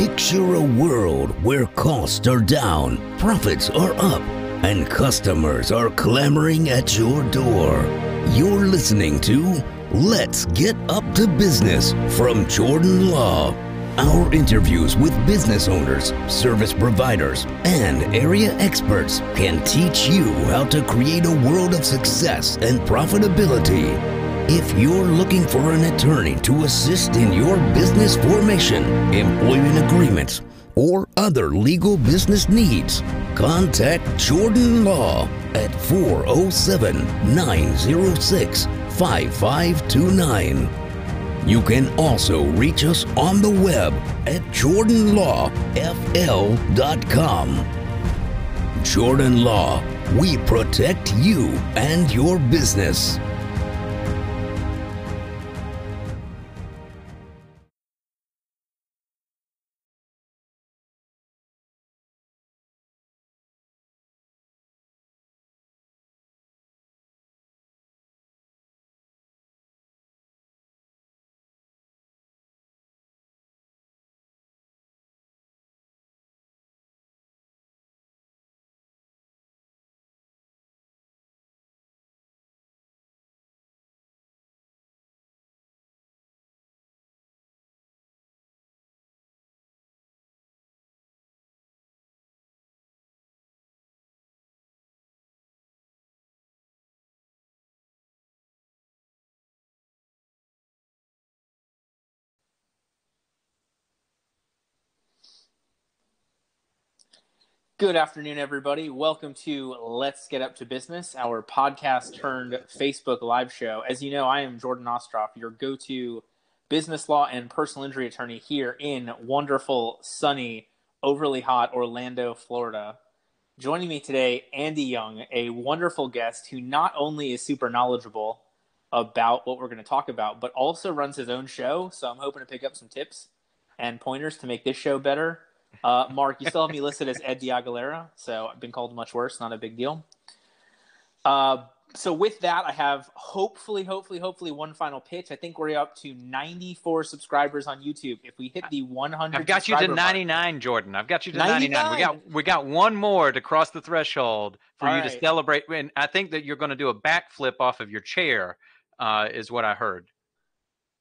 Picture a world where costs are down, profits are up, and customers are clamoring at your door. You're listening to Let's Get Up to Business from Jordan Law. Our interviews with business owners, service providers, and area experts can teach you how to create a world of success and profitability. If you're looking for an attorney to assist in your business formation, employment agreements, or other legal business needs, contact Jordan Law at 407 906 5529. You can also reach us on the web at jordanlawfl.com. Jordan Law, we protect you and your business. Good afternoon, everybody. Welcome to Let's Get Up to Business, our podcast turned Facebook live show. As you know, I am Jordan Ostroff, your go to business law and personal injury attorney here in wonderful, sunny, overly hot Orlando, Florida. Joining me today, Andy Young, a wonderful guest who not only is super knowledgeable about what we're going to talk about, but also runs his own show. So I'm hoping to pick up some tips and pointers to make this show better uh, Mark, you still have me listed as Ed Diagalera, so I've been called much worse. Not a big deal. Uh, so with that, I have hopefully, hopefully, hopefully one final pitch. I think we're up to 94 subscribers on YouTube. If we hit the 100, I've got you to 99, mark, Jordan. I've got you to 99. 99. We got we got one more to cross the threshold for All you right. to celebrate. And I think that you're going to do a backflip off of your chair, uh, is what I heard.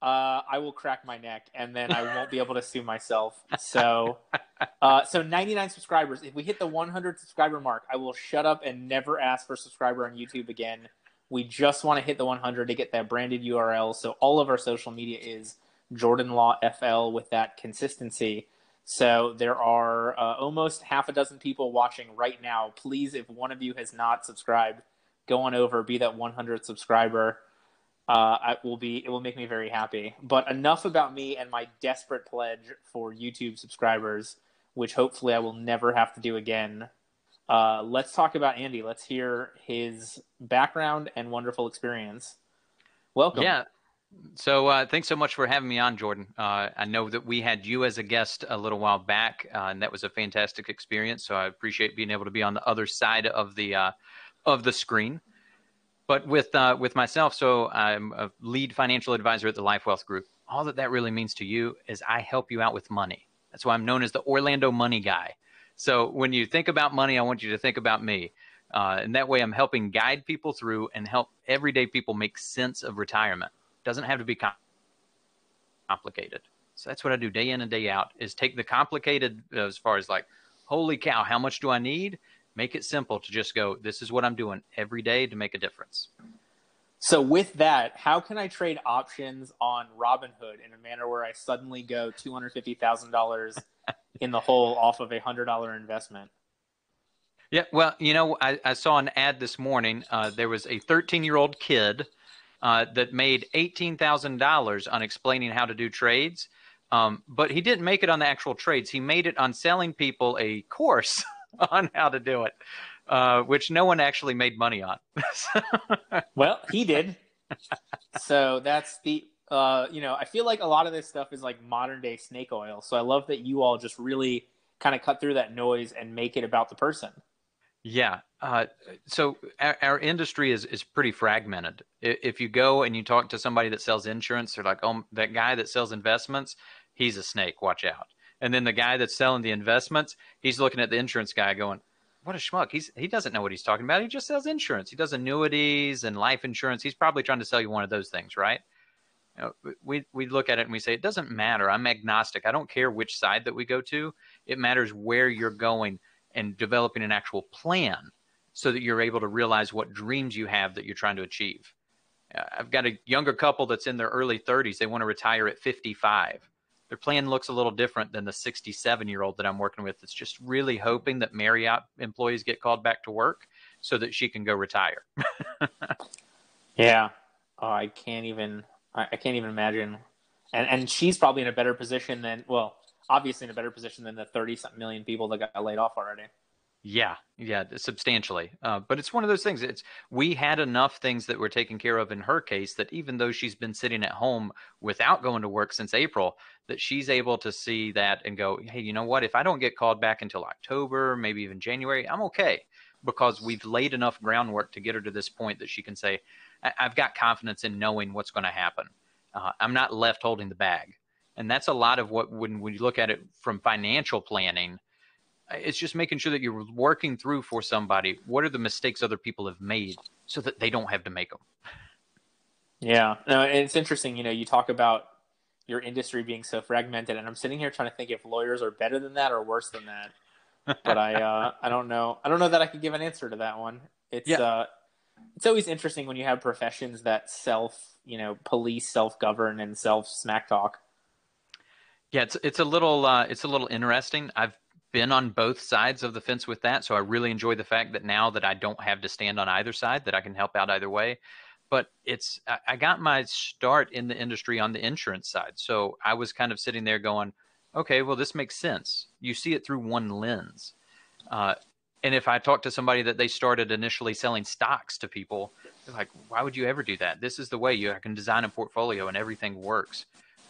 uh, I will crack my neck, and then I won't be able to sue myself. So, uh, so 99 subscribers. If we hit the 100 subscriber mark, I will shut up and never ask for a subscriber on YouTube again. We just want to hit the 100 to get that branded URL. So all of our social media is Jordan Law FL with that consistency. So there are uh, almost half a dozen people watching right now. Please, if one of you has not subscribed, go on over, be that 100 subscriber uh, I will be it will make me very happy. But enough about me and my desperate pledge for YouTube subscribers, which hopefully I will never have to do again. Uh, let's talk about Andy. Let's hear his background and wonderful experience. Welcome. Yeah. So uh, thanks so much for having me on, Jordan. Uh, I know that we had you as a guest a little while back, uh, and that was a fantastic experience. So I appreciate being able to be on the other side of the uh, of the screen. But with uh, with myself, so I'm a lead financial advisor at the Life Wealth Group. All that that really means to you is I help you out with money. That's why I'm known as the Orlando Money Guy. So when you think about money, I want you to think about me. Uh, and that way, I'm helping guide people through and help everyday people make sense of retirement. Doesn't have to be com- complicated. So that's what I do day in and day out. Is take the complicated uh, as far as like, holy cow, how much do I need? Make it simple to just go. This is what I'm doing every day to make a difference. So with that, how can I trade options on Robinhood in a manner where I suddenly go two hundred fifty thousand dollars in the hole off of a hundred dollar investment? Yeah, well, you know, I, I saw an ad this morning. Uh, there was a 13 year old kid uh, that made $18,000 on explaining how to do trades, um, but he didn't make it on the actual trades. He made it on selling people a course on how to do it, uh, which no one actually made money on. Well, he did. so that's the uh, you know, I feel like a lot of this stuff is like modern day snake oil. So I love that you all just really kind of cut through that noise and make it about the person. Yeah. Uh, so our, our, industry is, is pretty fragmented. If you go and you talk to somebody that sells insurance, they're like, oh, that guy that sells investments, he's a snake. Watch out. And then the guy that's selling the investments, he's looking at the insurance guy going, what a schmuck. He's he doesn't know what he's talking about. He just sells insurance. He does annuities and life insurance. He's probably trying to sell you one of those things, right? You know, we we look at it and we say it doesn't matter. I'm agnostic. I don't care which side that we go to. It matters where you're going and developing an actual plan so that you're able to realize what dreams you have that you're trying to achieve. Uh, I've got a younger couple that's in their early 30s. They want to retire at 55 their plan looks a little different than the 67 year old that I'm working with. It's just really hoping that Marriott employees get called back to work so that she can go retire. yeah, oh, I can't even. I can't even imagine. And and she's probably in a better position than well, obviously in a better position than the 30 something million people that got laid off already. Yeah, yeah, substantially. Uh, but it's one of those things. It's we had enough things that were taken care of in her case that even though she's been sitting at home without going to work since April, that she's able to see that and go, hey, you know what? If I don't get called back until October, maybe even January, I'm okay because we've laid enough groundwork to get her to this point that she can say, I- have got confidence in knowing what's going to happen. Uh, I'm not left holding the bag. And that's a lot of what when we look at it from financial planning it's just making sure that you're working through for somebody what are the mistakes other people have made so that they don't have to make them yeah. No it's interesting you know you talk about your industry being so fragmented and i'm sitting here trying to think if lawyers are better than that or worse than that. But i uh, i don't know. I don't know that i could give an answer to that one. It's yeah. uh it's always interesting when you have professions that self you know police self govern and self smack talk. Yeah, it's it's a little uh, it's a little interesting. I've been on both sides of the fence with that. So I really enjoy the fact that now that I don't have to stand on either side, that I can help out either way. But it's, I got my start in the industry on the insurance side. So I was kind of sitting there going, okay, well, this makes sense. You see it through one lens. Uh, and if I talk to somebody that they started initially selling stocks to people, they're like, why would you ever do that? This is the way you can design a portfolio and everything works.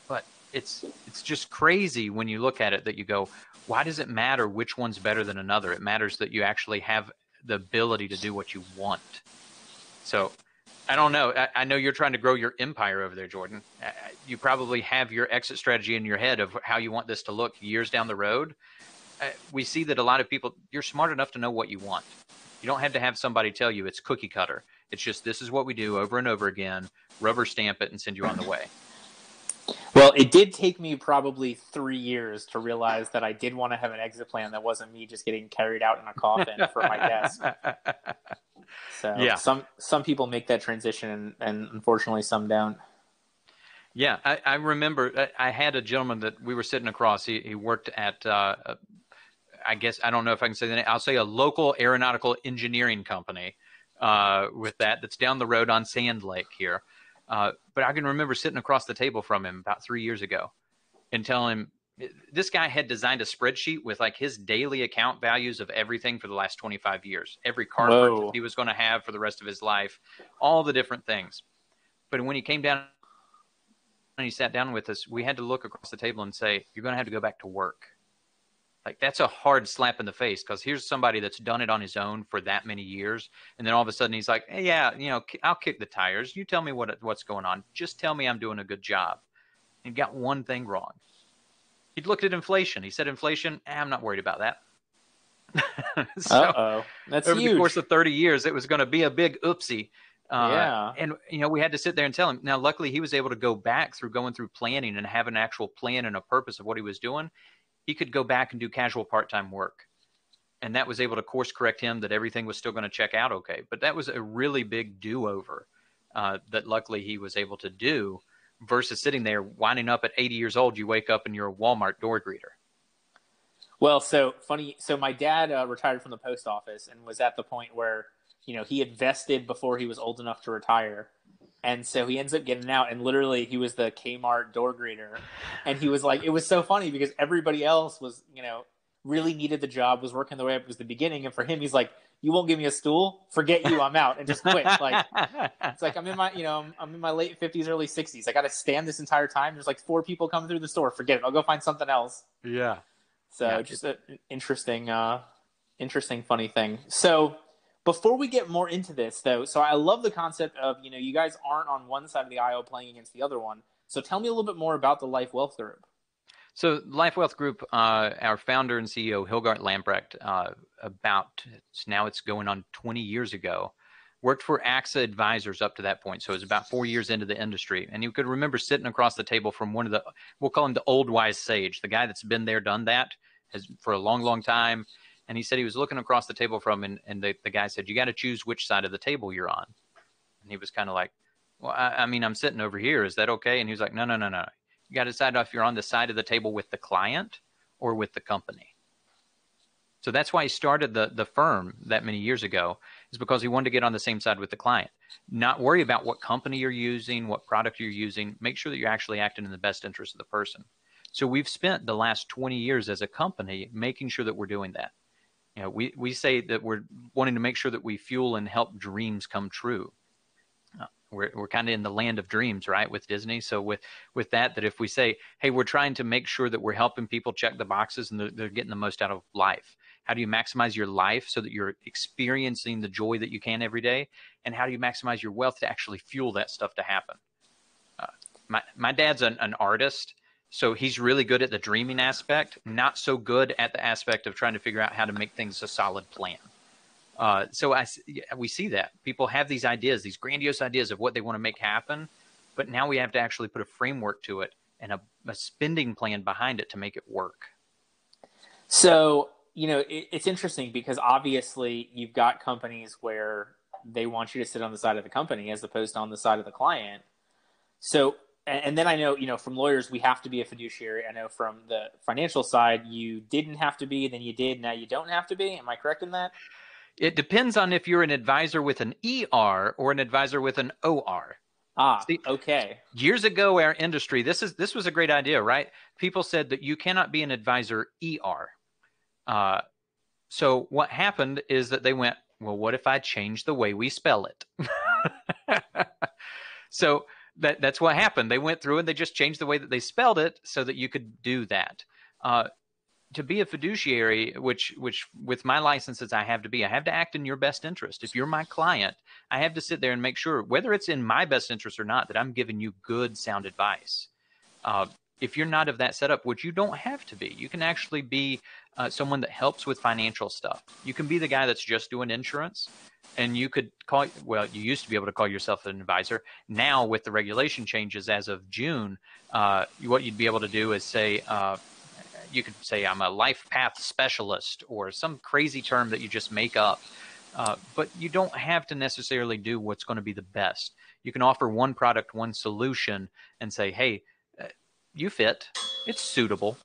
But it's it's just crazy when you look at it that you go, why does it matter which one's better than another? It matters that you actually have the ability to do what you want. So I don't know. I, I, know you're trying to grow your empire over there, Jordan. You probably have your exit strategy in your head of how you want this to look years down the road. Uh, we see that a lot of people, you're smart enough to know what you want. You don't have to have somebody tell you it's cookie cutter. It's just this is what we do over and over again, rubber stamp it, and send you on the way. Well, it did take me probably three years to realize that I did want to have an exit plan that wasn't me just getting carried out in a coffin for my desk. So yeah. some some people make that transition, and, and unfortunately, some don't. Yeah, I, I, remember I had a gentleman that we were sitting across. He, he worked at, uh, I guess I don't know if I can say the name. I'll say a local aeronautical engineering company uh, with that that's down the road on Sand Lake here. Uh, but I can remember sitting across the table from him about three years ago and telling him this guy had designed a spreadsheet with like his daily account values of everything for the last 25 years, every car purchase he was going to have for the rest of his life, all the different things. But when he came down and he sat down with us, we had to look across the table and say, You're going to have to go back to work. Like that's a hard slap in the face because here's somebody that's done it on his own for that many years, and then all of a sudden he's like, hey, "Yeah, you know, I'll kick the tires. You tell me what what's going on. Just tell me I'm doing a good job." And got one thing wrong. He looked at inflation. He said, "Inflation. Eh, I'm not worried about that." so oh that's over huge. the course of 30 years, it was going to be a big oopsie. Uh, yeah. And, you know, we had to sit there and tell him. Now, luckily, he was able to go back through going through planning and have an actual plan and a purpose of what he was doing he could go back and do casual part-time work. And that was able to course correct him that everything was still going to check out okay. But that was a really big do-over uh, that luckily he was able to do versus sitting there winding up at 80 years old you wake up and you're a walmart door greeter. Well so funny so my dad uh, retired from the post office and was at the point where you know he invested before he was old enough to retire and so he ends up getting out, and literally he was the Kmart door greeter, and he was like, it was so funny because everybody else was, you know, really needed the job, was working their way up. It was the beginning, and for him, he's like, you won't give me a stool, forget you, I'm out, and just quit. Like it's like I'm in my, you know, I'm, I'm in my late fifties, early sixties. I got to stand this entire time. There's like four people coming through the store. Forget it. I'll go find something else. Yeah. So yeah. just an interesting, uh, interesting, funny thing. So before we get more into this, though, so I love the concept of you know you guys aren't on one side of the aisle playing against the other one. So tell me a little bit more about the Life Wealth Group. So, Life Wealth Group, uh, our founder and CEO, Hilgart Lamprecht, uh, about now it's going on 20 years ago, worked for AXA Advisors up to that point. So it was about four years into the industry. And you could remember sitting across the table from one of the, we'll call him the old wise sage, the guy that's been there, done that has, for a long, long time. And he said he was looking across the table from, and, and the, the guy said, You got to choose which side of the table you're on. And he was kind of like, Well, I, I mean, I'm sitting over here. Is that okay? And he was like, No, no, no, no. You got to decide if you're on the side of the table with the client or with the company. So that's why he started the the firm that many years ago, is because he wanted to get on the same side with the client. Not worry about what company you're using, what product you're using. Make sure that you're actually acting in the best interest of the person. So we've spent the last 20 years as a company making sure that we're doing that. You know, we, we say that we're wanting to make sure that we fuel and help dreams come true. Uh, we're, we're kind of in the land of dreams, right, with Disney. So with with that, that if we say, hey, we're trying to make sure that we're helping people check the boxes and they're, they're getting the most out of life how do you maximize your life so that you're experiencing the joy that you can every day? And how do you maximize your wealth to actually fuel that stuff to happen? Uh, my, my dad's an, an artist, so he's really good at the dreaming aspect, not so good at the aspect of trying to figure out how to make things a solid plan. Uh, so I, we see that people have these ideas, these grandiose ideas of what they want to make happen, but now we have to actually put a framework to it and a, a spending plan behind it to make it work. So you know, it, it's interesting because obviously you've got companies where they want you to sit on the side of the company as opposed to on the side of the client. So, and, and then I know, you know, from lawyers, we have to be a fiduciary. I know from the financial side, you didn't have to be, then you did, now you don't have to be. Am I correct in that? It depends on if you're an advisor with an ER or an advisor with an OR. Ah, See, okay. Years ago, our industry, this is this was a great idea, right? People said that you cannot be an advisor ER. Uh, so what happened is that they went, well, what if I change the way we spell it? so that that's what happened. They went through and they just changed the way that they spelled it so that you could do that. Uh, to be a fiduciary, which which with my licenses I have to be, I have to act in your best interest. If you're my client, I have to sit there and make sure, whether it's in my best interest or not, that I'm giving you good, sound advice. Uh, if you're not of that setup, which you don't have to be, you can actually be uh, someone that helps with financial stuff. You can be the guy that's just doing insurance, and you could call. Well, you used to be able to call yourself an advisor. Now, with the regulation changes as of June, uh, what you'd be able to do is say. Uh, you could say I'm a life path specialist or some crazy term that you just make up. Uh, but you don't have to necessarily do what's going to be the best. You can offer one product, one solution, and say, hey, you fit, it's suitable.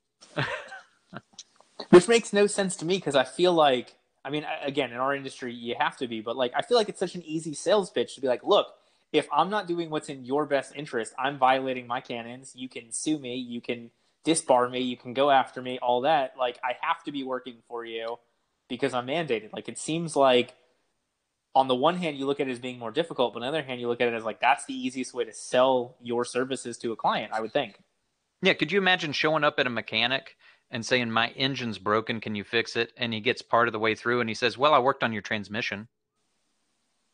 Which makes no sense to me because I feel like, I mean, again, in our industry, you have to be, but like, I feel like it's such an easy sales pitch to be like, look, if I'm not doing what's in your best interest, I'm violating my canons. You can sue me, you can disbar me, you can go after me, all that. Like, I have to be working for you because I'm mandated. Like, it seems like on the one hand, you look at it as being more difficult, but on the other hand, you look at it as like that's the easiest way to sell your services to a client, I would think. Yeah, could you imagine showing up at a mechanic and saying, My engine's broken, can you fix it? And he gets part of the way through and he says, Well, I worked on your transmission.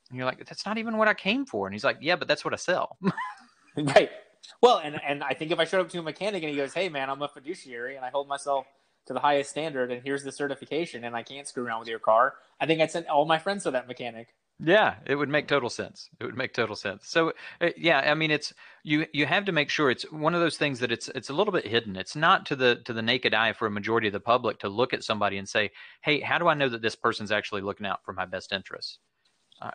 And you're like, That's not even what I came for. And he's like, Yeah, but that's what I sell. right. Well, and, and I think if I showed up to a mechanic and he goes, Hey, man, I'm a fiduciary and I hold myself to the highest standard and here's the certification and I can't screw around with your car, I think I'd send all my friends to that mechanic. Yeah, it would make total sense. It would make total sense. So, uh, yeah, I mean, it's you. You have to make sure it's one of those things that it's it's a little bit hidden. It's not to the to the naked eye for a majority of the public to look at somebody and say, "Hey, how do I know that this person's actually looking out for my best interests?" Uh,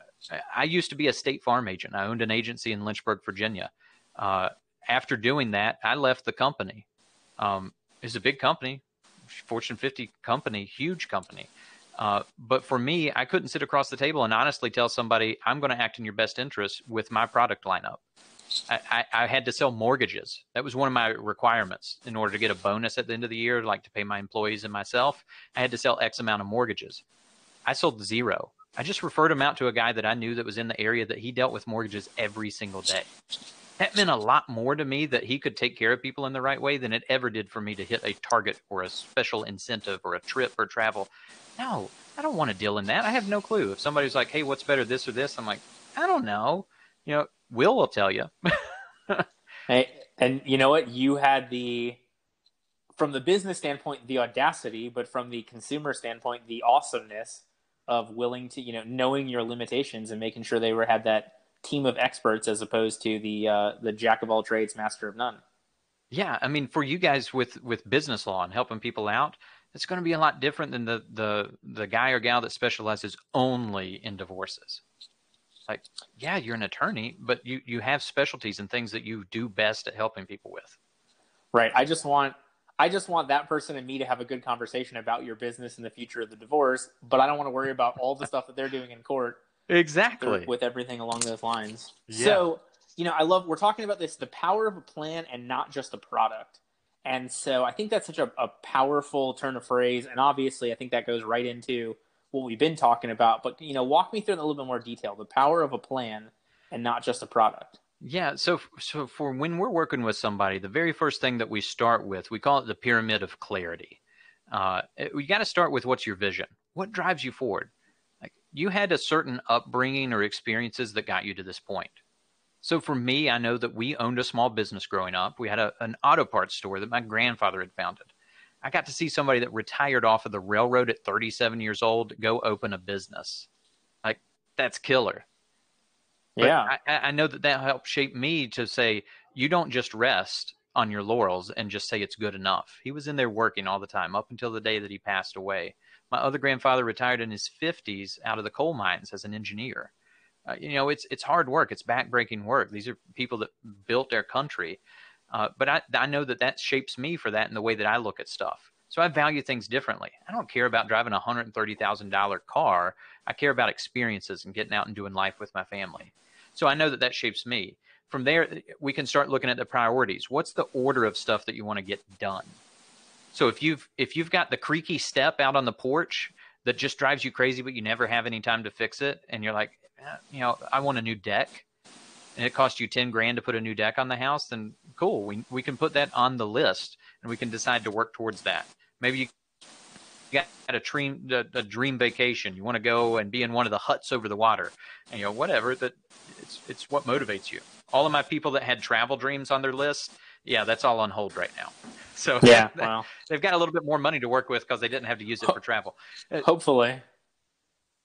I used to be a State Farm agent. I owned an agency in Lynchburg, Virginia. Uh, after doing that, I left the company. Um, it's a big company, Fortune 50 company, huge company. Uh, but for me, I couldn't sit across the table and honestly tell somebody, I'm going to act in your best interest with my product lineup. I, I, I, had to sell mortgages. That was one of my requirements in order to get a bonus at the end of the year, like to pay my employees and myself. I had to sell X amount of mortgages. I sold zero. I just referred him out to a guy that I knew that was in the area that he dealt with mortgages every single day. That meant a lot more to me that he could take care of people in the right way than it ever did for me to hit a target or a special incentive or a trip or travel. No, I don't want to deal in that. I have no clue. If somebody's like, hey, what's better, this or this? I'm like, I don't know. You know, Will will tell you. hey, and you know what? You had the from the business standpoint, the audacity, but from the consumer standpoint, the awesomeness of willing to, you know, knowing your limitations and making sure they were had that team of experts as opposed to the uh, the jack of all trades, master of none. Yeah, I mean, for you guys with with business law and helping people out, it's going to be a lot different than the the the guy or gal that specializes only in divorces. Like, yeah, you're an attorney, but you you have specialties and things that you do best at helping people with. Right. I just want I just want that person and me to have a good conversation about your business and the future of the divorce, but I don't want to worry about all the stuff that they're doing in court. Exactly. With everything along those lines. Yeah. So, you know, I love we're talking about this the power of a plan and not just a product. And so I think that's such a, a powerful turn of phrase. And obviously I think that goes right into what we've been talking about. But you know, walk me through in a little bit more detail. The power of a plan and not just a product. Yeah, so so for when we're working with somebody, the very first thing that we start with, we call it the pyramid of clarity. Uh, we got to start with what's your vision? What drives you forward? You had a certain upbringing or experiences that got you to this point. So for me, I know that we owned a small business growing up. We had a, an auto parts store that my grandfather had founded. I got to see somebody that retired off of the railroad at 37 years old go open a business. Like that's killer. But yeah. I, I know that that helped shape me to say, you don't just rest on your laurels and just say it's good enough. He was in there working all the time up until the day that he passed away. My other grandfather retired in his 50s out of the coal mines as an engineer. Uh, you know, it's it's hard work. It's backbreaking work. These are people that built their country. Uh, but I, I know that that shapes me for that in the way that I look at stuff. So I value things differently. I don't care about driving a $130,000 car. I care about experiences and getting out and doing life with my family. So I know that that shapes me. From there, we can start looking at the priorities. What's the order of stuff that you want to get done? So if you've if you've got the creaky step out on the porch that just drives you crazy, but you never have any time to fix it, and you're like, eh, you know, I want a new deck, and it costs you ten grand to put a new deck on the house, then cool, we we can put that on the list, and we can decide to work towards that. Maybe you got a dream a, dream vacation. You want to go and be in one of the huts over the water, and you know whatever that it's it's what motivates you. All of my people that had travel dreams on their list, yeah, that's all on hold right now. So yeah, wow. they've got a little bit more money to work with because they didn't have to use it for travel. Uh, Hopefully.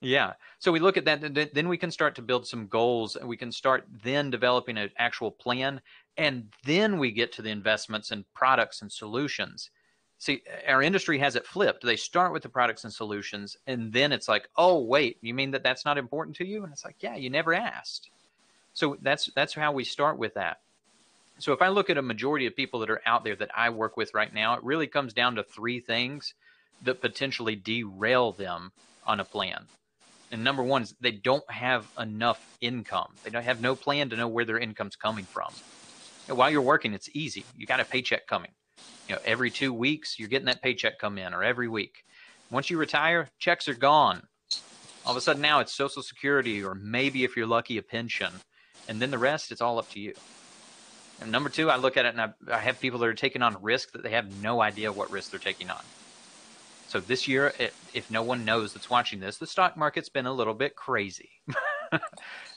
Yeah. So we look at that, then we can start to build some goals and we can start then developing an actual plan. And then we get to the investments and products and solutions. See, our industry has it flipped. They start with the products and solutions, and then it's like, oh, wait, you mean that that's not important to you? And it's like, yeah, you never asked. So that's that's how we start with that. So if I look at a majority of people that are out there that I work with right now, it really comes down to three things that potentially derail them on a plan. And number one is they don't have enough income. They don't have no plan to know where their income's coming from. And while you're working, it's easy. You got a paycheck coming. You know, every two weeks you're getting that paycheck come in, or every week. Once you retire, checks are gone. All of a sudden now it's Social Security, or maybe if you're lucky, a pension, and then the rest it's all up to you. And number two, I look at it and I, I have people that are taking on risk that they have no idea what risk they're taking on. So this year, it, if no one knows that's watching this, the stock market's been a little bit crazy.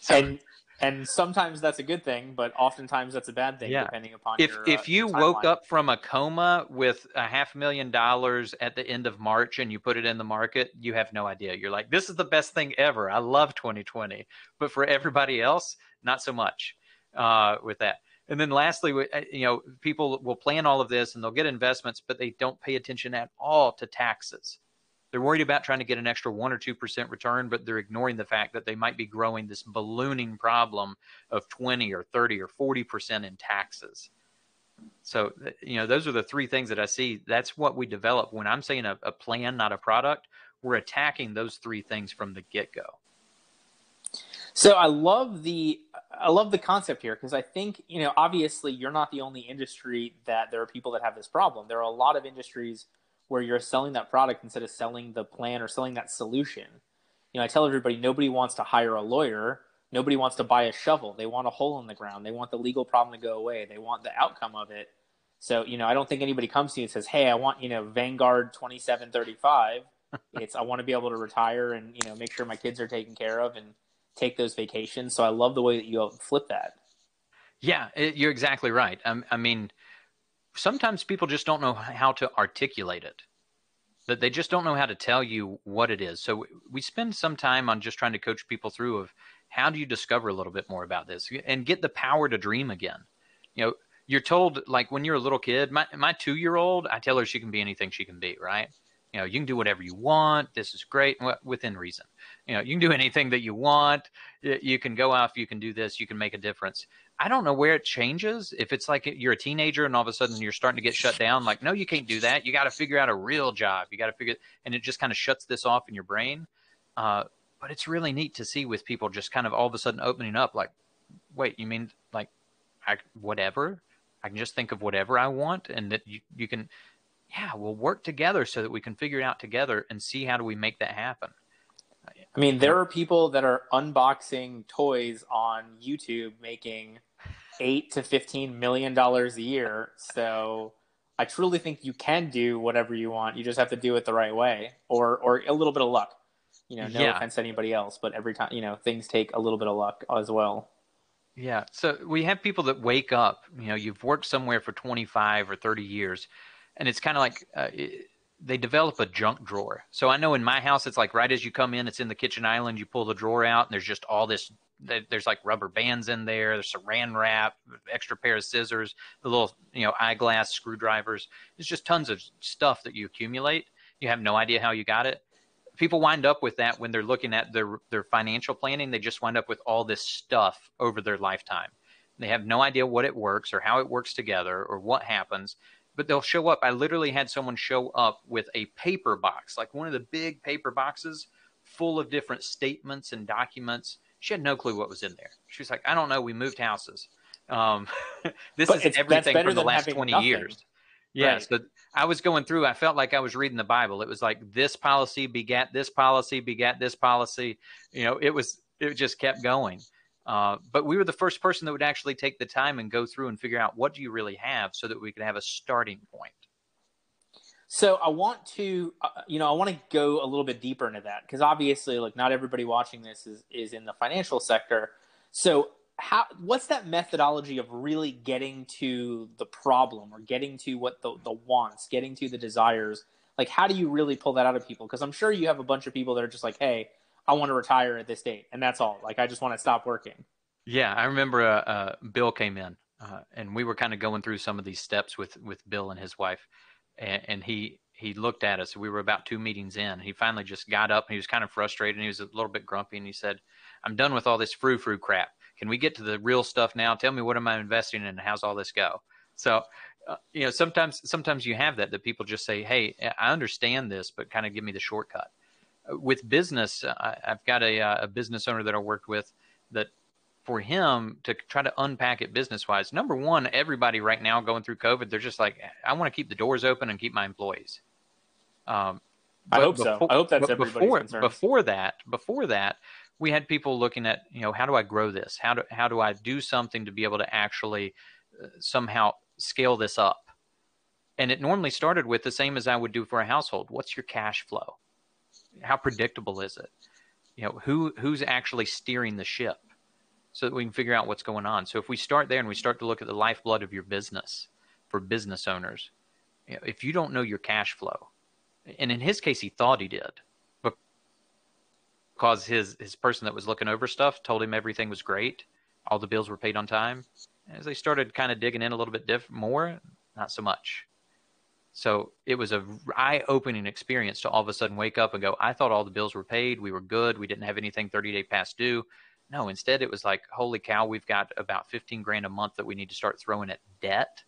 so, and and sometimes that's a good thing, but oftentimes that's a bad thing, yeah. depending upon if your, if uh, you woke up from a coma with a half million dollars at the end of March and you put it in the market, you have no idea. You're like, this is the best thing ever. I love 2020, but for everybody else, not so much uh, with that. And then lastly, uh, you know, people will plan all of this and they'll get investments, but they don't pay attention at all to taxes. They're worried about trying to get an extra one or two percent return, but they're ignoring the fact that they might be growing this ballooning problem of 20 or 30 or 40 percent in taxes. So, you know, those are the three things that I see. That's what we develop. When I'm saying a, a plan, not a product, we're attacking those three things from the get go. So I love the I love the concept here because I think you know obviously you're not the only industry that there are people that have this problem. There are a lot of industries where you're selling that product instead of selling the plan or selling that solution. You know, I tell everybody nobody wants to hire a lawyer. Nobody wants to buy a shovel. They want a hole in the ground. They want the legal problem to go away. They want the outcome of it. So, you know, I don't think anybody comes to you and says, "Hey, I want, you know, Vanguard 2735." it's I want to be able to retire and, you know, make sure my kids are taken care of and take those vacations. So I love the way that you flip that. Yeah, it, you're exactly right. I, I mean, sometimes people just don't know how to articulate it that they just don't know how to tell you what it is so we spend some time on just trying to coach people through of how do you discover a little bit more about this and get the power to dream again you know you're told like when you're a little kid my, my two year old i tell her she can be anything she can be right you know you can do whatever you want this is great within reason you know you can do anything that you want you can go off you can do this you can make a difference I don't know where it changes. If it's like you're a teenager and all of a sudden you're starting to get shut down, like, no, you can't do that. You got to figure out a real job. You got to figure, and it just kind of shuts this off in your brain. Uh, but it's really neat to see with people just kind of all of a sudden opening up, like, wait, you mean like, I whatever? I can just think of whatever I want, and that you you can, yeah, we'll work together so that we can figure it out together and see how do we make that happen. I mean, there are people that are unboxing toys on YouTube making eight to fifteen million dollars a year. So I truly think you can do whatever you want. You just have to do it the right way, or or a little bit of luck. You know, no yeah. offense to anybody else, but every time you know things take a little bit of luck as well. Yeah. So we have people that wake up. You know, you've worked somewhere for twenty five or thirty years, and it's kind of like. Uh, it, they develop a junk drawer. So I know in my house, it's like right as you come in, it's in the kitchen island. You pull the drawer out, and there's just all this. There's like rubber bands in there. There's saran wrap, extra pair of scissors, the little you know eyeglass screwdrivers. It's just tons of stuff that you accumulate. You have no idea how you got it. People wind up with that when they're looking at their their financial planning. They just wind up with all this stuff over their lifetime. They have no idea what it works or how it works together or what happens but they'll show up. I literally had someone show up with a paper box, like one of the big paper boxes full of different statements and documents. She had no clue what was in there. She was like, I don't know. We moved houses. Um, this but is everything from the last 20 nothing. years. Yes, right. but I was going through, I felt like I was reading the Bible. It was like this policy begat this policy, begat this policy. You know, it was, it just kept going. Uh, but we were the first person that would actually take the time and go through and figure out what do you really have so that we could have a starting point. So I want to, uh, you know, I want to go a little bit deeper into that because obviously, like, not everybody watching this is is in the financial sector. So how what's that methodology of really getting to the problem or getting to what the the wants, getting to the desires? Like, how do you really pull that out of people? Because I'm sure you have a bunch of people that are just like, hey, I want to retire at this date, and that's all. Like I just want to stop working. Yeah, I remember uh, uh, Bill came in, uh, and we were kind of going through some of these steps with with Bill and his wife, and, and he he looked at us. We were about two meetings in. He finally just got up. and He was kind of frustrated. and He was a little bit grumpy, and he said, "I'm done with all this frou frou crap. Can we get to the real stuff now? Tell me what am I investing in? and How's all this go?" So. Uh, you know, sometimes sometimes you have that that people just say, "Hey, I understand this, but kind of give me the shortcut." With business, I, have got a, uh, a business owner that I worked with that for him to try to unpack it business wise. Number one, everybody right now going through COVID, they're just like, I want to keep the doors open and keep my employees. Um, I hope before, so. I hope that's everybody's before. Before that, before that, we had people looking at, you know, how do I grow this? How do how do I do something to be able to actually uh, somehow scale this up? And it normally started with the same as I would do for a household. What's your cash flow? How predictable is it? You know, who who's actually steering the ship, so that we can figure out what's going on. So if we start there and we start to look at the lifeblood of your business for business owners, you know, if you don't know your cash flow, and in his case he thought he did, but because his his person that was looking over stuff told him everything was great, all the bills were paid on time. As they started kind of digging in a little bit diff- more, not so much. So it was a eye opening experience to all of a sudden wake up and go, I thought all the bills were paid. We were good. We didn't have anything 30 day past due. No, instead it was like, holy cow, we've got about 15 grand a month that we need to start throwing at debt.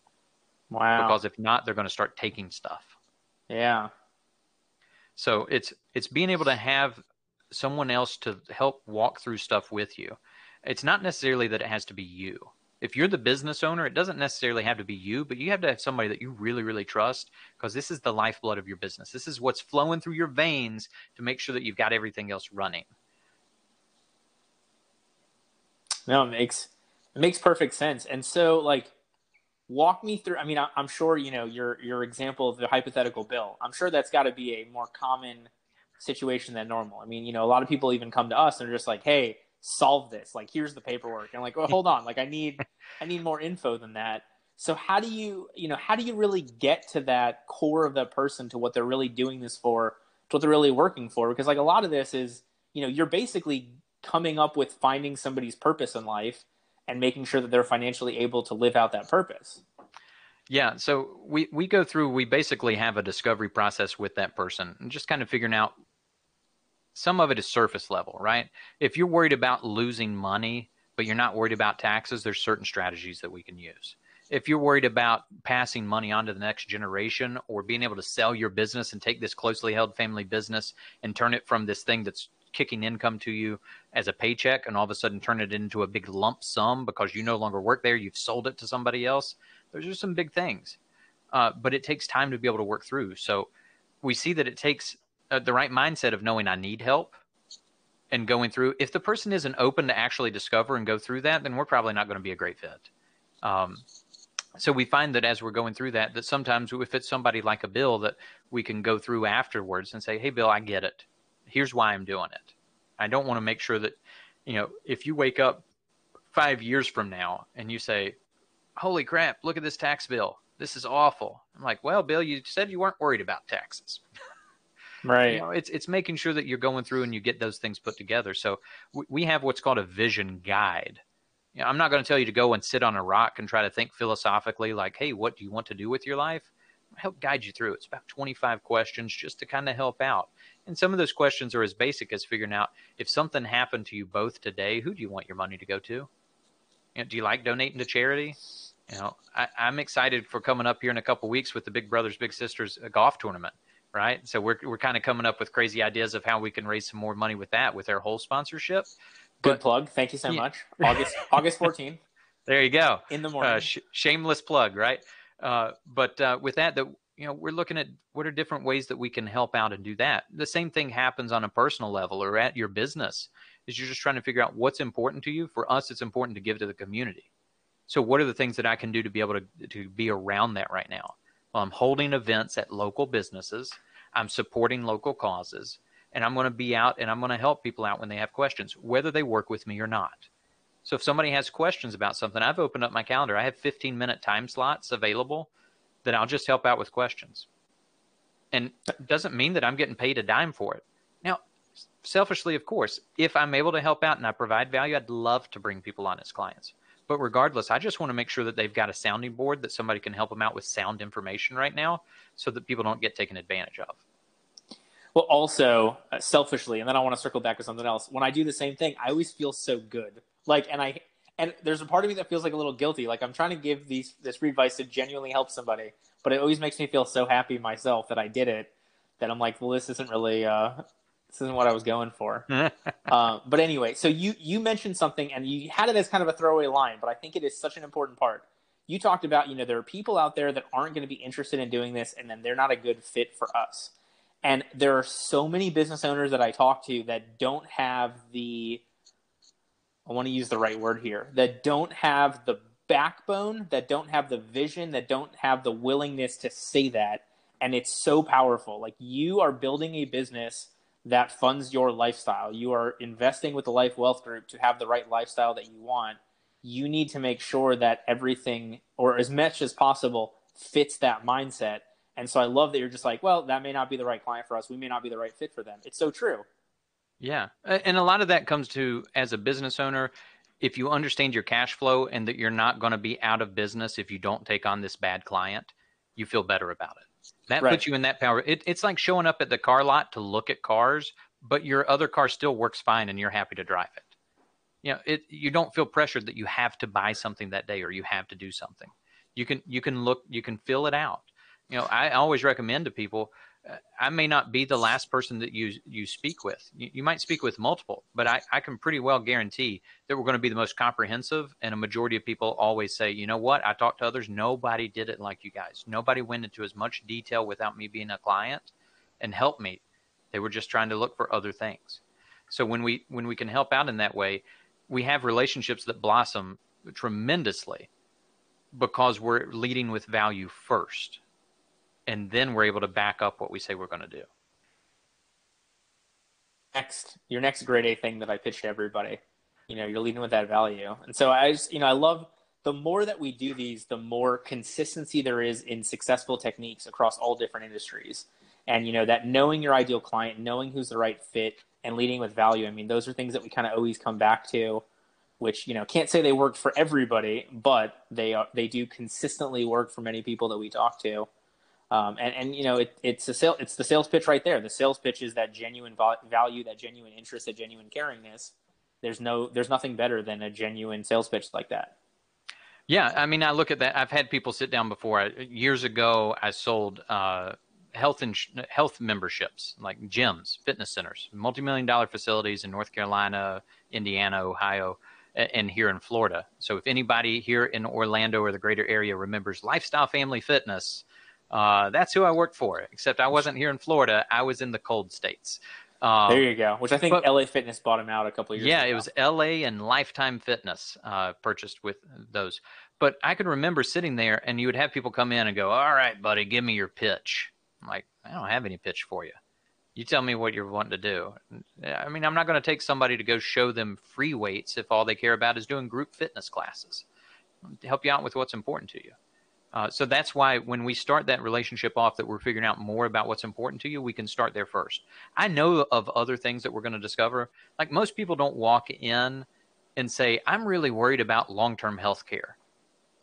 Wow. Because if not, they're going to start taking stuff. Yeah. So it's it's being able to have someone else to help walk through stuff with you. It's not necessarily that it has to be you if you're the business owner, it doesn't necessarily have to be you, but you have to have somebody that you really, really trust because this is the lifeblood of your business. This is what's flowing through your veins to make sure that you've got everything else running. No, it makes it makes perfect sense. And so, like, walk me through. I mean, I'm sure you know your your example of the hypothetical bill. I'm sure that's got to be a more common situation than normal. I mean, you know, a lot of people even come to us and are just like, "Hey, solve this. Like here's the paperwork. And like well hold on. Like i need i need more info than that. So how do you, you know, how do you really get to that core of the person to what they're really doing this for, to what they're really working for? Because like a lot of this is, you know, you're basically coming up with finding somebody's purpose in life and making sure that they're financially able to live out that purpose. Yeah, so we we go through we basically have a discovery process with that person and just kind of figuring out some of it is surface level, right? If you're worried about losing money, but you're not worried about taxes, there's certain strategies that we can use. If you're worried about passing money on to the next generation or being able to sell your business and take this closely held family business and turn it from this thing that's kicking income to you as a paycheck and all of a sudden turn it into a big lump sum because you no longer work there, you've sold it to somebody else. Those are some big things. Uh, but it takes time to be able to work through. So we see that it takes uh, the right mindset of knowing I need help and going through. If the person isn't open to actually discover and go through that, then we're probably not going to be a great fit. Um, so we find that as we're going through that, that sometimes if it's somebody like a Bill, that we can go through afterwards and say, "Hey, Bill, I get it here's why I'm doing it. I don't want to make sure that, you know, if you wake up five years from now and you say, holy crap, look at this tax bill. This is awful. I'm like, well, Bill, you said you weren't worried about taxes. Right. You know, it's it's making sure that you're going through and you get those things put together. So we, have what's called a vision guide. You know, I'm not going to tell you to go and sit on a rock and try to think philosophically, like, hey, what do you want to do with your life? I'll help guide you through. It's about 25 questions just to kind of help out. And some of those questions are as basic as figuring out if something happened to you both today, who do you want your money to go to? You know, do you like donating to charity? You know, I, am excited for coming up here in a couple weeks with the Big Brothers Big Sisters uh, golf tournament, right? So we're we're kind of coming up with crazy ideas of how we can raise some more money with that with our whole sponsorship. Good but, plug. Thank you so yeah. much. August August 14th. There you go. In the morning. Uh, sh- shameless plug, right? Uh, but uh, with that, that you know we're looking at what are different ways that we can help out and do that the same thing happens on a personal level or at your business is you're just trying to figure out what's important to you for us it's important to give to the community so what are the things that i can do to be able to, to be around that right now i'm holding events at local businesses i'm supporting local causes and i'm going to be out and i'm going to help people out when they have questions whether they work with me or not so if somebody has questions about something i've opened up my calendar i have 15 minute time slots available then I'll just help out with questions. And it doesn't mean that I'm getting paid a dime for it. Now, selfishly, of course, if I'm able to help out and I provide value, I'd love to bring people on as clients. But regardless, I just want to make sure that they've got a sounding board that somebody can help them out with sound information right now so that people don't get taken advantage of. Well, also, uh, selfishly, and then I want to circle back to something else. When I do the same thing, I always feel so good. Like, and I and there's a part of me that feels like a little guilty. Like I'm trying to give these this free advice to genuinely help somebody, but it always makes me feel so happy myself that I did it. That I'm like, well, this isn't really uh, this isn't what I was going for. uh, but anyway, so you you mentioned something, and you had it as kind of a throwaway line, but I think it is such an important part. You talked about, you know, there are people out there that aren't going to be interested in doing this, and then they're not a good fit for us. And there are so many business owners that I talk to that don't have the I want to use the right word here, that don't have the backbone, that don't have the vision, that don't have the willingness to say that. And it's so powerful. Like you are building a business that funds your lifestyle. You are investing with the Life Wealth Group to have the right lifestyle that you want. You need to make sure that everything, or as much as possible, fits that mindset. And so I love that you're just like, well, that may not be the right client for us. We may not be the right fit for them. It's so true. Yeah. And a lot of that comes to as a business owner, if you understand your cash flow and that you're not going to be out of business if you don't take on this bad client, you feel better about it. That right. puts you in that power. It, it's like showing up at the car lot to look at cars, but your other car still works fine and you're happy to drive it. You know, it, you don't feel pressured that you have to buy something that day or you have to do something. You can you can look you can fill it out. You know, I always recommend to people I may not be the last person that you you speak with. You, you, might speak with multiple, but I, I can pretty well guarantee that we're going to be the most comprehensive. And a majority of people always say, you know what? I talked to others. Nobody did it like you guys. Nobody went into as much detail without me being a client and help me. They were just trying to look for other things. So when we when we can help out in that way, we have relationships that blossom tremendously because we're leading with value first and then we're able to back up what we say we're going to do. Next, your next grade A thing that I pitched to everybody, you know, you're leading with that value, and so I just, you know, I love the more that we do these, the more consistency there is in successful techniques across all different industries. And you know that knowing your ideal client, knowing who's the right fit, and leading with value. I mean, those are things that we kind of always come back to, which you know can't say they work for everybody, but they are they do consistently work for many people that we talk to. Um, and and you know it, it's a sale, it's the sales pitch right there. The sales pitch is that genuine value, that genuine interest, that genuine caringness. There's no there's nothing better than a genuine sales pitch like that. Yeah, I mean, I look at that. I've had people sit down before. Years ago, I sold uh, health and health memberships, like gyms, fitness centers, multi-million dollar facilities in North Carolina, Indiana, Ohio, and here in Florida. So, if anybody here in Orlando or the greater area remembers Lifestyle Family Fitness, uh, that's who I worked for. Except I wasn't here in Florida; I was in the cold states. Um, there you go. Which I think but, LA Fitness bought him out a couple years. Yeah, ago. it was LA and Lifetime Fitness uh, purchased with those. But I could remember sitting there, and you would have people come in and go, "All right, buddy, give me your pitch." I'm like, I don't have any pitch for you. You tell me what you're wanting to do. I mean, I'm not going to take somebody to go show them free weights if all they care about is doing group fitness classes. To help you out with what's important to you. Uh, so that's why when we start that relationship off, that we're figuring out more about what's important to you, we can start there first. I know of other things that we're going to discover. Like most people don't walk in and say, I'm really worried about long term health care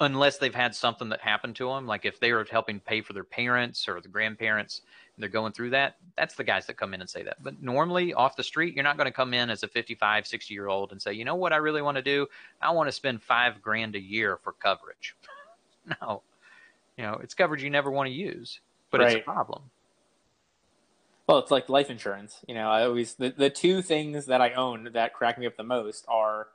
unless they've had something that happened to them. Like if they are helping pay for their parents or the grandparents and they're going through that, that's the guys that come in and say that. But normally off the street, you're not going to come in as a 55, 60 year old and say, you know what I really want to do? I want to spend five grand a year for coverage. no you know, it's coverage you never want to use, but right. it's a problem. Well, it's like life insurance. You know, I always the, the two things that I own that crack me up the most are,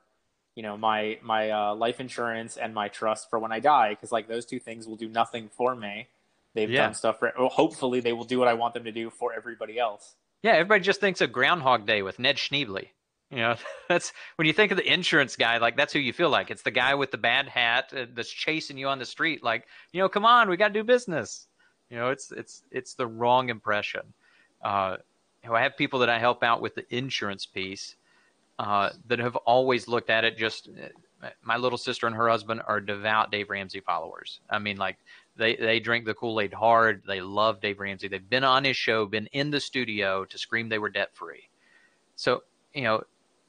you know, my my uh, life insurance and my trust for when I die, because like those two things will do nothing for me. They've yeah. done stuff for. Well, hopefully, they will do what I want them to do for everybody else. Yeah, everybody just thinks of Groundhog Day with Ned Schneebly. You know, that's when you think of the insurance guy, like that's who you feel like. It's the guy with the bad hat uh, that's chasing you on the street. Like, you know, come on, we got to do business. You know, it's it's it's the wrong impression. Uh, I have people that I help out with the insurance piece uh, that have always looked at it just. Uh, my little sister and her husband are devout Dave Ramsey followers. I mean, like they they drink the Kool Aid hard. They love Dave Ramsey. They've been on his show, been in the studio to scream they were debt free. So you know,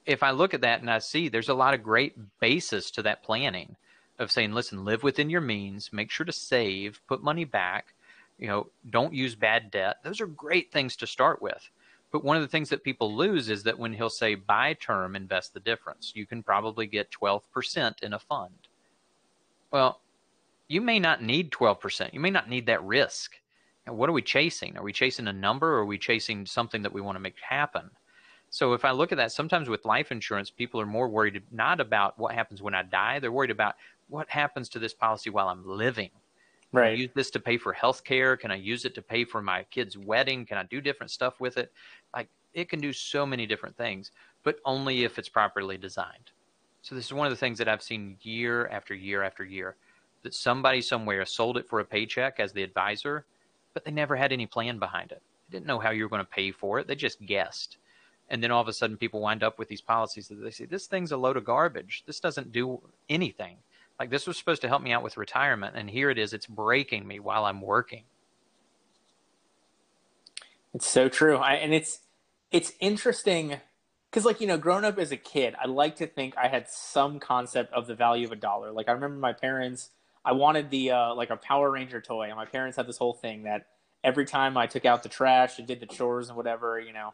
if I look at that and I see there's a lot of great basis to that planning of saying, listen, live within your means, make sure to save, put money back, you know, don't use bad debt. Those are great things to start with. But one of the things that people lose is that when he'll say buy term, invest the difference, you can probably get 12% in a fund. Well, you may not need 12%. You may not need that risk. what are we chasing? Are we chasing a number or are we chasing something that we want to make happen? So if I look at that, sometimes with life insurance, people are more worried not about what happens when I die. They're worried about what happens to this policy while I'm living. Can right. I use this to pay for health care? Can I use it to pay for my kid's wedding? Can I do different stuff with it? Like it can do so many different things, but only if it's properly designed. So this is one of the things that I've seen year after year after year that somebody somewhere sold it for a paycheck as the advisor, but they never had any plan behind it. They didn't know how you were going to pay for it. They just guessed and then all of a sudden people wind up with these policies that they say this thing's a load of garbage. This doesn't do anything. Like this was supposed to help me out with retirement and here it is. It's breaking me while i'm working. It's so true. I, and it's it's interesting because like you know growing up as a kid i like to think i had some concept of the value of a dollar. Like i remember my parents i wanted the uh, like a power ranger toy and my parents had this whole thing that every time i took out the trash and did the chores and whatever you know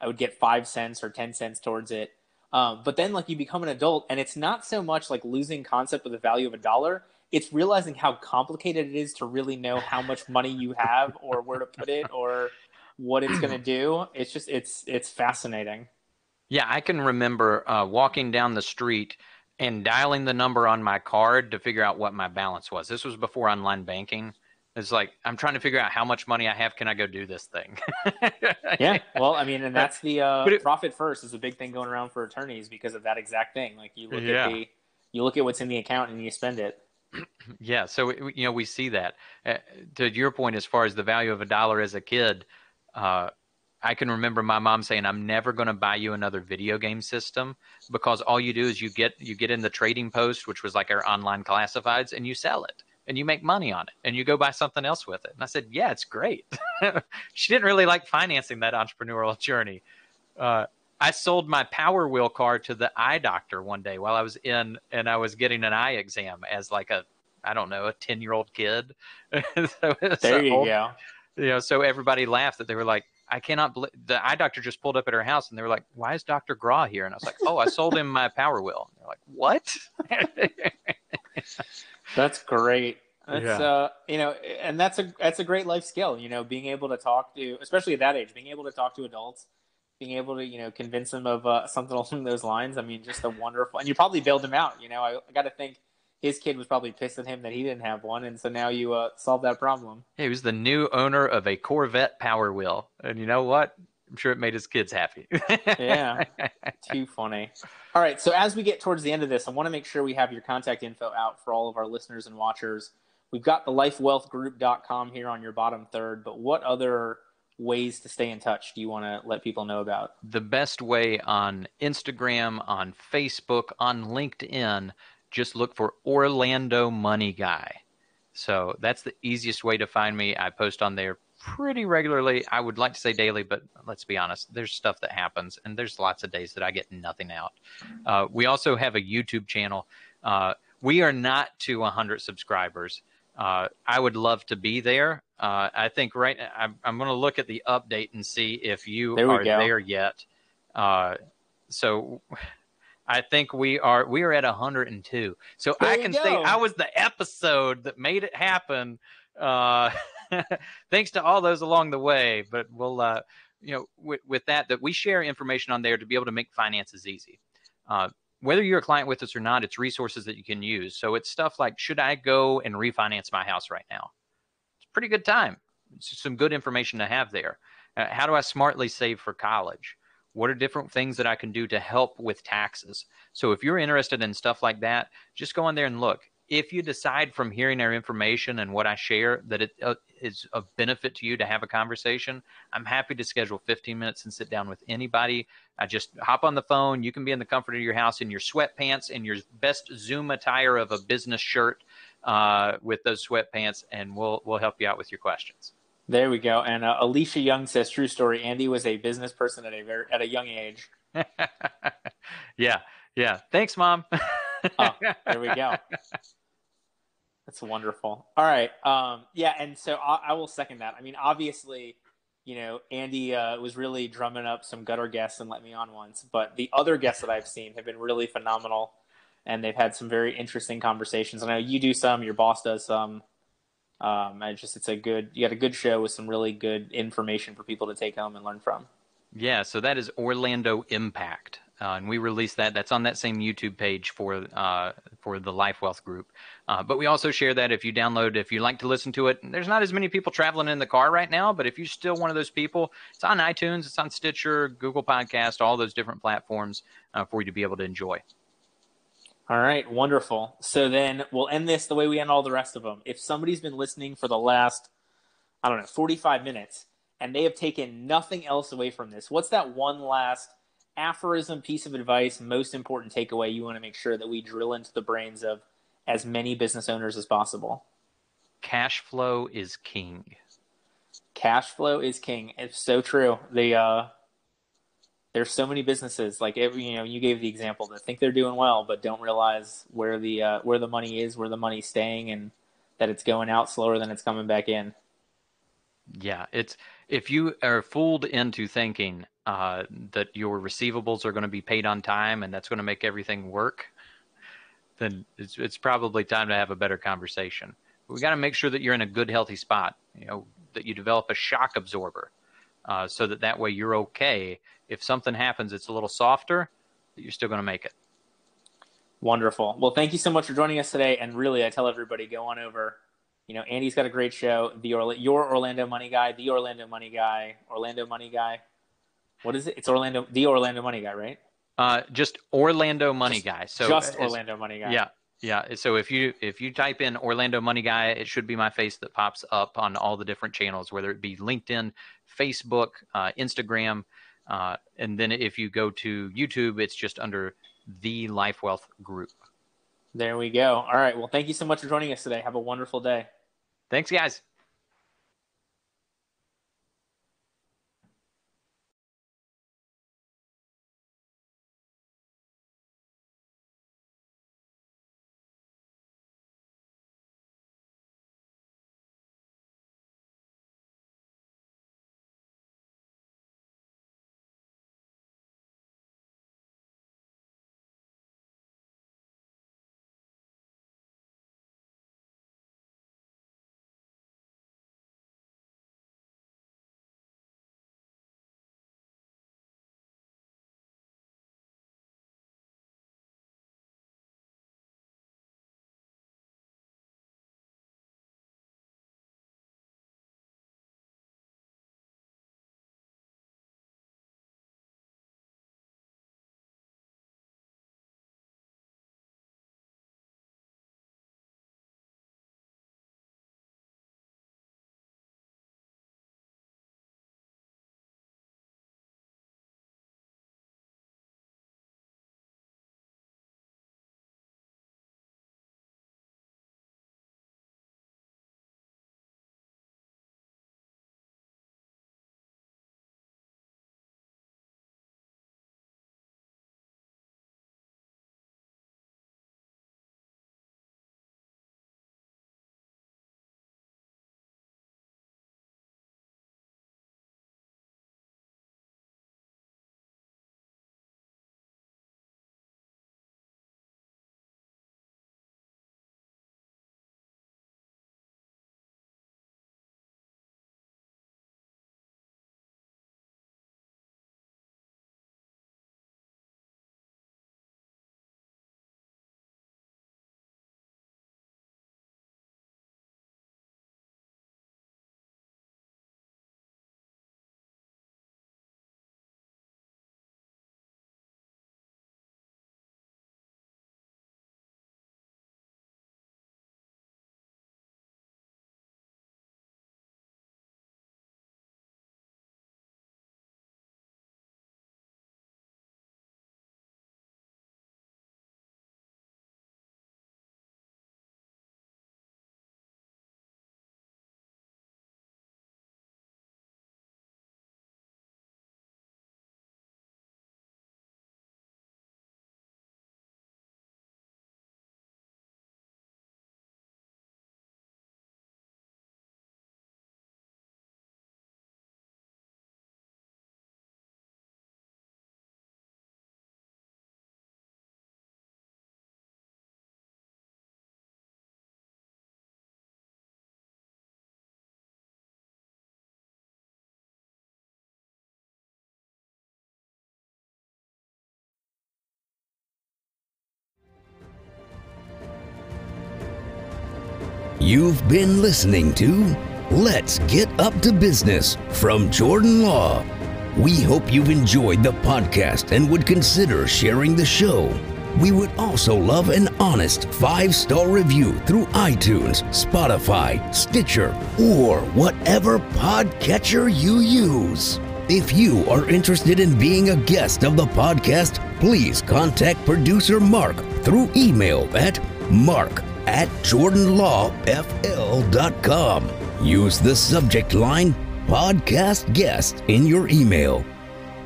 I would get five cents or 10 cents towards it. Um, but then like you become an adult and it's not so much like losing concept of the value of a dollar. It's realizing how complicated it is to really know how much money you have or where to put it or what it's going to do. It's just, it's, it's fascinating. Yeah. I can remember uh, walking down the street and dialing the number on my card to figure out what my balance was. This was before online banking. It's like I'm trying to figure out how much money I have. Can I go do this thing? yeah. Well, I mean, and that's the uh, it, profit first is a big thing going around for attorneys because of that exact thing. Like you look yeah. at the you look at what's in the account and you spend it. Yeah. So you know we see that. Uh, to your point, as far as the value of a dollar as a kid, uh, I can remember my mom saying, "I'm never going to buy you another video game system because all you do is you get you get in the trading post, which was like our online classifieds, and you sell it." And you make money on it and you go buy something else with it. And I said, yeah, it's great. she didn't really like financing that entrepreneurial journey. Uh, I sold my Power Wheel car to the eye doctor one day while I was in and I was getting an eye exam as like a, I don't know, a 10 year old kid. so there you old, go. You know, so everybody laughed that they were like, I cannot believe the eye doctor just pulled up at her house and they were like, why is Dr. Graw here? And I was like, oh, I sold him my Power Wheel. And they're like, what? That's great. That's yeah. uh, you know, and that's a that's a great life skill. You know, being able to talk to, especially at that age, being able to talk to adults, being able to you know convince them of uh, something along those lines. I mean, just a wonderful, and you probably bailed him out. You know, I, I got to think his kid was probably pissed at him that he didn't have one, and so now you uh, solved that problem. He was the new owner of a Corvette Power Wheel, and you know what? I'm sure it made his kids happy. yeah, too funny. All right, so as we get towards the end of this, I want to make sure we have your contact info out for all of our listeners and watchers. We've got the lifewealthgroup.com here on your bottom third, but what other ways to stay in touch do you want to let people know about? The best way on Instagram, on Facebook, on LinkedIn, just look for Orlando Money Guy. So that's the easiest way to find me. I post on there pretty regularly. I would like to say daily, but let's be honest, there's stuff that happens, and there's lots of days that I get nothing out. Uh, we also have a YouTube channel. Uh, we are not to 100 subscribers. Uh, I would love to be there. Uh, I think right. I'm, I'm going to look at the update and see if you there are go. there yet. Uh, so I think we are we are at 102. So there I can say I was the episode that made it happen. Thanks to all those along the way. But we'll, uh, you know, with, with, that, that we share information on there to be able to make finances easy. Uh, whether you're a client with us or not, it's resources that you can use. So it's stuff like, should I go and refinance my house right now? It's a pretty good time. It's some good information to have there. Uh, how do I smartly save for college? What are different things that I can do to help with taxes? So if you're interested in stuff like that, just go on there and look if you decide from hearing our information and what I share that it uh, is of benefit to you to have a conversation, I'm happy to schedule 15 minutes and sit down with anybody. I just hop on the phone. You can be in the comfort of your house in your sweatpants and your best Zoom attire of a business shirt uh, with those sweatpants, and we'll we'll help you out with your questions. There we go. And uh, Alicia Young says, "True story. Andy was a business person at a very at a young age." yeah, yeah. Thanks, mom. oh, there we go. That's wonderful. All right. Um, yeah, and so I, I, will second that. I mean, obviously, you know, Andy uh, was really drumming up some gutter guests and let me on once, but the other guests that I've seen have been really phenomenal, and they've had some very interesting conversations. I know you do some, your boss does some. Um, I just it's a good you got a good show with some really good information for people to take home and learn from. Yeah, so that is Orlando Impact. Uh, and we release that. That's on that same YouTube page for uh, for the Life Wealth Group. Uh, but we also share that if you download, if you like to listen to it. There's not as many people traveling in the car right now, but if you're still one of those people, it's on iTunes, it's on Stitcher, Google Podcast, all those different platforms uh, for you to be able to enjoy. All right, wonderful. So then we'll end this the way we end all the rest of them. If somebody's been listening for the last, I don't know, 45 minutes, and they have taken nothing else away from this, what's that one last aphorism, piece of advice, most important takeaway you want to make sure that we drill into the brains of as many business owners as possible? Cash flow is king. Cash flow is king. It's so true. The uh, there's so many businesses like every you know you gave the example that think they're doing well but don't realize where the uh, where the money is, where the money's staying, and that it's going out slower than it's coming back in. Yeah, it's if you are fooled into thinking uh, that your receivables are going to be paid on time and that's going to make everything work, then it's, it's probably time to have a better conversation. We got to make sure that you're in a good, healthy spot. You know that you develop a shock absorber, uh, so that that way you're okay. If something happens, it's a little softer. That you're still going to make it. Wonderful. Well, thank you so much for joining us today. And really, I tell everybody go on over you know, Andy's got a great show. The Orla- your Orlando Money Guy, the Orlando Money Guy, Orlando Money Guy. What is it? It's Orlando, the Orlando Money Guy, right? Uh, just Orlando Money just, Guy. So just Orlando Money Guy. Yeah, Yeah. So if you if you type in Orlando Money Guy, it should be my face that pops up on all the different channels, whether it be LinkedIn, Facebook, uh, Instagram, uh, and then if you go to YouTube, it's just under the Life Wealth Group. There we go. All right. Well, thank you so much for joining us today. Have a wonderful day. Thanks, guys. You've been listening to Let's Get Up to Business from Jordan Law. We hope you've enjoyed the podcast and would consider sharing the show. We would also love an honest five star review through iTunes, Spotify, Stitcher, or whatever podcatcher you use. If you are interested in being a guest of the podcast, please contact producer Mark through email at mark at jordanlawfl.com. Use the subject line podcast guest in your email.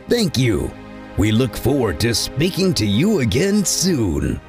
Thank you. We look forward to speaking to you again soon.